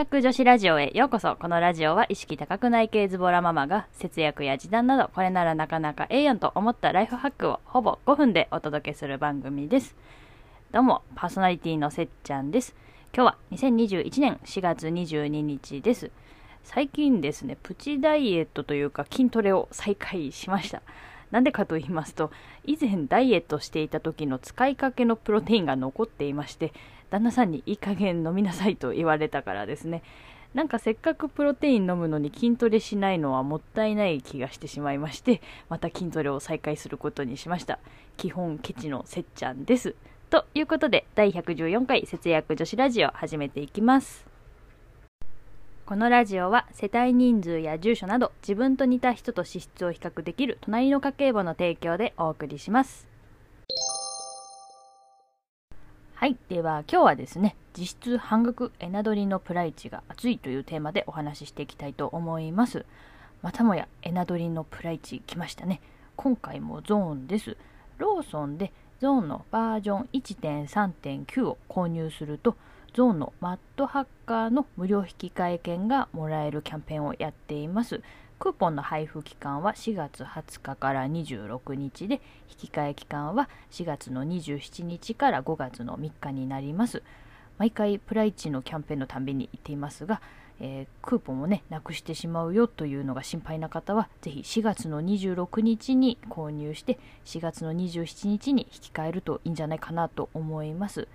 約女子ラジオへようこそ。このラジオは意識高くない系ズボラママが節約や時短などこれならなかなかええやんと思ったライフハックをほぼ5分でお届けする番組です。どうも、パーソナリティのせっちゃんです。今日は2021年4月22日です。最近ですね、プチダイエットというか筋トレを再開しました。なんでかと言いますと、以前ダイエットしていた時の使いかけのプロテインが残っていまして、旦那さんにいい加減飲みなさいと言われたからですね。なんかせっかくプロテイン飲むのに筋トレしないのはもったいない気がしてしまいまして、また筋トレを再開することにしました。基本ケチのせっちゃんです。ということで、第114回節約女子ラジオ始めていきます。このラジオは世帯人数や住所など自分と似た人と資質を比較できる隣の家計簿の提供でお送りします。はい。では今日はですね、実質半額エナドリのプライチが熱いというテーマでお話ししていきたいと思います。またもやエナドリのプライチ来ましたね。今回もゾーンです。ローソンでゾーンのバージョン1.3.9を購入すると、ゾーンのマットハッカーの無料引換券がもらえるキャンペーンをやっています。クーポンの配布期間は4月20日から26日で、引き換え期間は4月の27日から5月の3日になります。毎回プライチのキャンペーンのたんびに言っていますが、えークーポンをね、なくしてしまうよというのが心配な方は、ぜひ4月の26日に購入して、4月の27日に引き換えるといいんじゃないかなと思います。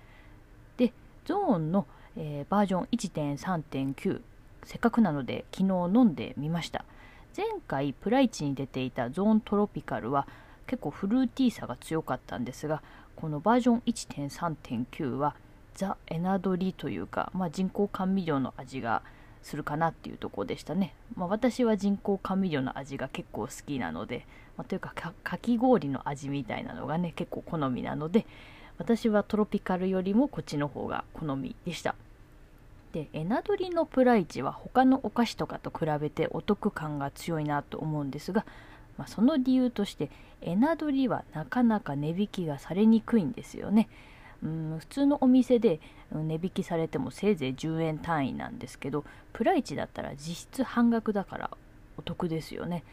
ゾーンの、えーバージョン1.3.9せっかくなので昨日飲んでみました。前回プライチに出ていたゾーントロピカルは結構フルーティーさが強かったんですがこのバージョン1.3.9はザ・エナドリというか、まあ、人工甘味料の味がするかなっていうところでしたね、まあ、私は人工甘味料の味が結構好きなので、まあ、というかかかき氷の味みたいなのがね結構好みなので私はトロピカルよりもこっちの方が好みでした。でエナドリのプライチは他のお菓子とかと比べてお得感が強いなと思うんですが、まあ、その理由としてエナドリはなかなか値引きがされにくいんですよね。うん普通のお店で値引きされてもせいぜい10円単位なんですけどプライチだったら実質半額だからお得ですよね。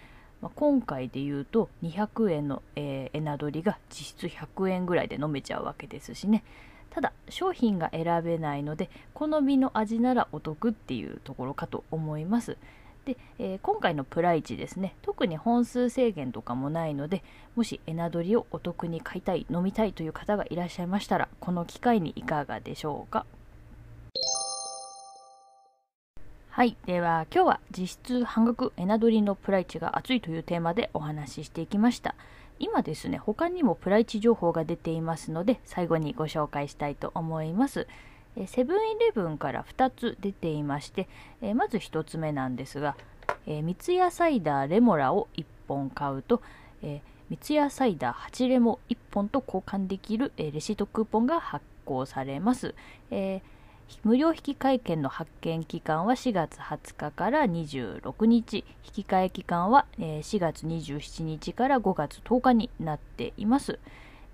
まあ、今回で言うと200円の、えーエナドリが実質100円ぐらいで飲めちゃうわけですしね。ただ商品が選べないので好みの味ならお得っていうところかと思います。で、えー今回のプライチですね。特に本数制限とかもないのでもしエナドリをお得に買いたい飲みたいという方がいらっしゃいましたらこの機会にいかがでしょうか？はい。では、今日は実質半額エナドリのプライチが熱いというテーマでお話ししていきました。今ですね、他にもプライチ情報が出ていますので、最後にご紹介したいと思います。セブンイレブンから2つ出ていまして、えまず1つ目なんですが、え三ツ矢サイダーレモラを1本買うと、え三ツ矢サイダー8レモ1本と交換できる、えレシートクーポンが発行されます。えー無料引き換え券の発券期間は4月20日から26日。引き換え期間はえ4月27日から5月10日になっています。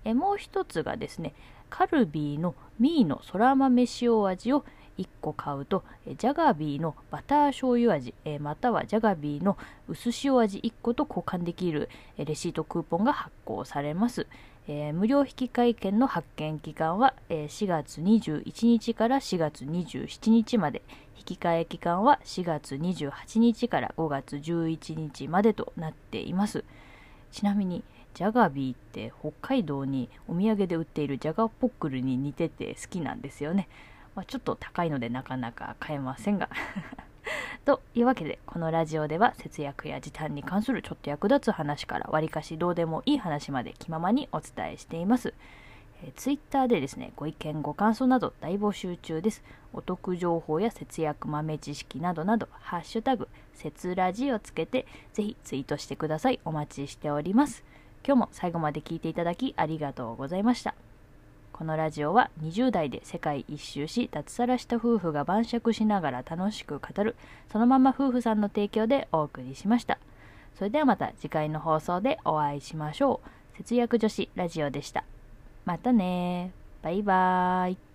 えもう一つがですねカルビーのミーのそら豆塩味を1個買うとえジャガビーのバター醤油味えーまたはジャガビーの薄塩味1個と交換できるえレシートクーポンが発行されます。えー無料引換券の発券期間は、えー4月21日から4月27日まで。引換期間は4月28日から5月11日までとなっています。ちなみにジャガビーって北海道にお土産で売っているジャガポックルに似てて好きなんですよね、まあ、ちょっと高いのでなかなか買えませんが というわけでこのラジオでは節約や時短に関するちょっと役立つ話からわりかしどうでもいい話まで気ままにお伝えしています、えー、ツイッターでですねご意見ご感想など大募集中です。お得情報や節約豆知識などなどハッシュタグ節ラジをつけてぜひツイートしてください。お待ちしております。今日も最後まで聞いていただきありがとうございました。このラジオは20代で世界一周し脱サラした夫婦が晩酌しながら楽しく語るそのまま夫婦さんの提供でお送りしました。それではまた次回の放送でお会いしましょう。節約女子ラジオでした。またねバイバーイ。